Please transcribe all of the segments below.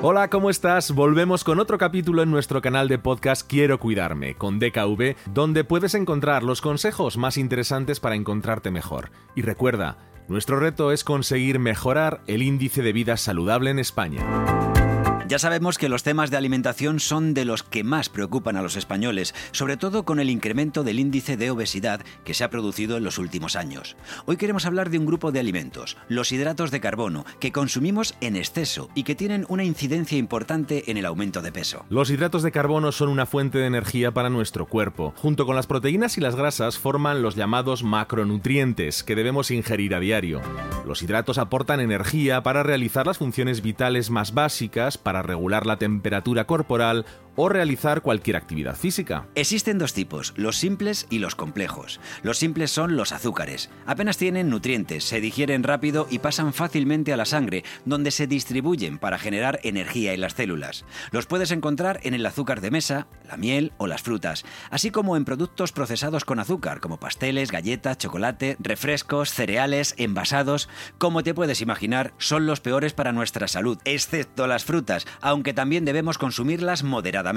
Hola, ¿cómo estás? Volvemos con otro capítulo en nuestro canal de podcast Quiero Cuidarme, con DKV, donde puedes encontrar los consejos más interesantes para encontrarte mejor. Y recuerda, nuestro reto es conseguir mejorar el índice de vida saludable en España. Ya sabemos que los temas de alimentación son de los que más preocupan a los españoles, sobre todo con el incremento del índice de obesidad que se ha producido en los últimos años. Hoy queremos hablar de un grupo de alimentos, los hidratos de carbono, que consumimos en exceso y que tienen una incidencia importante en el aumento de peso. Los hidratos de carbono son una fuente de energía para nuestro cuerpo. Junto con las proteínas y las grasas forman los llamados macronutrientes que debemos ingerir a diario. Los hidratos aportan energía para realizar las funciones vitales más básicas, para regular la temperatura corporal o realizar cualquier actividad física. Existen dos tipos, los simples y los complejos. Los simples son los azúcares. Apenas tienen nutrientes, se digieren rápido y pasan fácilmente a la sangre, donde se distribuyen para generar energía en las células. Los puedes encontrar en el azúcar de mesa, la miel o las frutas, así como en productos procesados con azúcar, como pasteles, galletas, chocolate, refrescos, cereales, envasados. Como te puedes imaginar, son los peores para nuestra salud, excepto las frutas, aunque también debemos consumirlas moderadamente.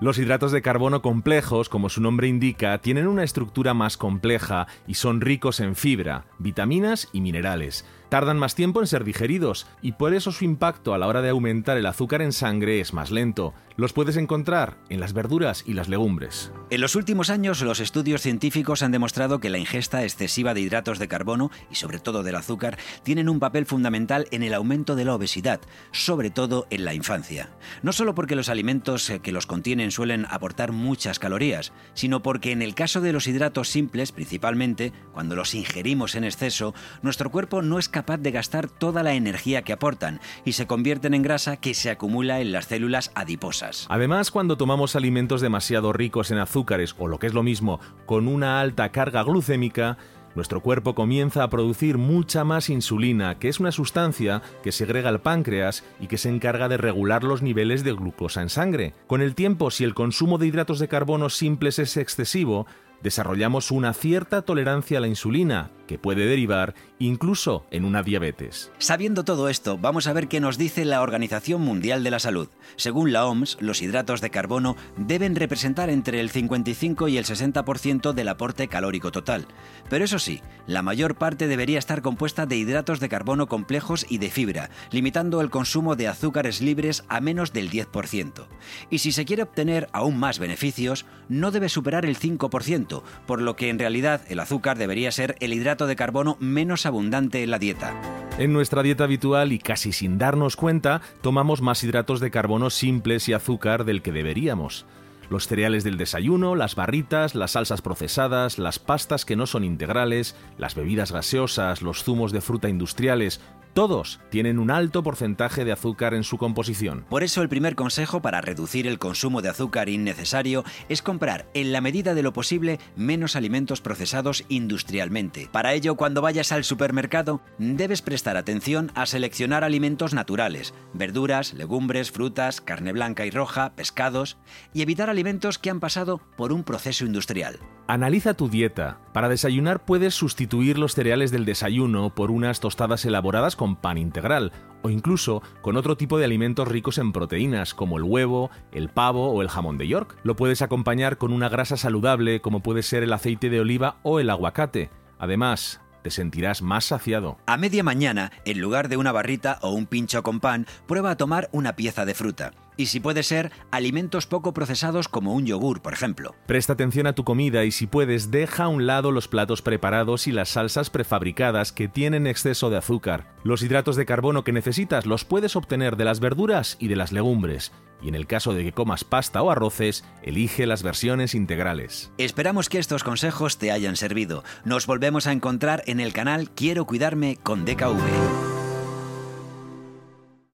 Los hidratos de carbono complejos, como su nombre indica, tienen una estructura más compleja y son ricos en fibra, vitaminas y minerales tardan más tiempo en ser digeridos y por eso su impacto a la hora de aumentar el azúcar en sangre es más lento. Los puedes encontrar en las verduras y las legumbres. En los últimos años los estudios científicos han demostrado que la ingesta excesiva de hidratos de carbono y sobre todo del azúcar tienen un papel fundamental en el aumento de la obesidad, sobre todo en la infancia. No solo porque los alimentos eh, que los contienen suelen aportar muchas calorías, sino porque en el caso de los hidratos simples principalmente, cuando los ingerimos en exceso, nuestro cuerpo no es capaz capaz de gastar toda la energía que aportan y se convierten en grasa que se acumula en las células adiposas. Además, cuando tomamos alimentos demasiado ricos en azúcares o lo que es lo mismo, con una alta carga glucémica, nuestro cuerpo comienza a producir mucha más insulina, que es una sustancia que segrega el páncreas y que se encarga de regular los niveles de glucosa en sangre. Con el tiempo, si el consumo de hidratos de carbono simples es excesivo, desarrollamos una cierta tolerancia a la insulina, que puede derivar incluso en una diabetes. Sabiendo todo esto, vamos a ver qué nos dice la Organización Mundial de la Salud. Según la OMS, los hidratos de carbono deben representar entre el 55 y el 60% del aporte calórico total. Pero eso sí, la mayor parte debería estar compuesta de hidratos de carbono complejos y de fibra, limitando el consumo de azúcares libres a menos del 10%. Y si se quiere obtener aún más beneficios, no debe superar el 5%, por lo que en realidad el azúcar debería ser el de carbono menos abundante en la dieta. En nuestra dieta habitual y casi sin darnos cuenta, tomamos más hidratos de carbono simples y azúcar del que deberíamos. Los cereales del desayuno, las barritas, las salsas procesadas, las pastas que no son integrales, las bebidas gaseosas, los zumos de fruta industriales, todos tienen un alto porcentaje de azúcar en su composición. Por eso el primer consejo para reducir el consumo de azúcar innecesario es comprar en la medida de lo posible menos alimentos procesados industrialmente. Para ello, cuando vayas al supermercado, debes prestar atención a seleccionar alimentos naturales, verduras, legumbres, frutas, carne blanca y roja, pescados, y evitar alimentos que han pasado por un proceso industrial. Analiza tu dieta. Para desayunar puedes sustituir los cereales del desayuno por unas tostadas elaboradas con pan integral o incluso con otro tipo de alimentos ricos en proteínas como el huevo, el pavo o el jamón de York. Lo puedes acompañar con una grasa saludable como puede ser el aceite de oliva o el aguacate. Además, te sentirás más saciado. A media mañana, en lugar de una barrita o un pincho con pan, prueba a tomar una pieza de fruta y si puede ser, alimentos poco procesados como un yogur, por ejemplo. Presta atención a tu comida y si puedes, deja a un lado los platos preparados y las salsas prefabricadas que tienen exceso de azúcar. Los hidratos de carbono que necesitas los puedes obtener de las verduras y de las legumbres. Y en el caso de que comas pasta o arroces, elige las versiones integrales. Esperamos que estos consejos te hayan servido. Nos volvemos a encontrar en el canal Quiero Cuidarme con DKV.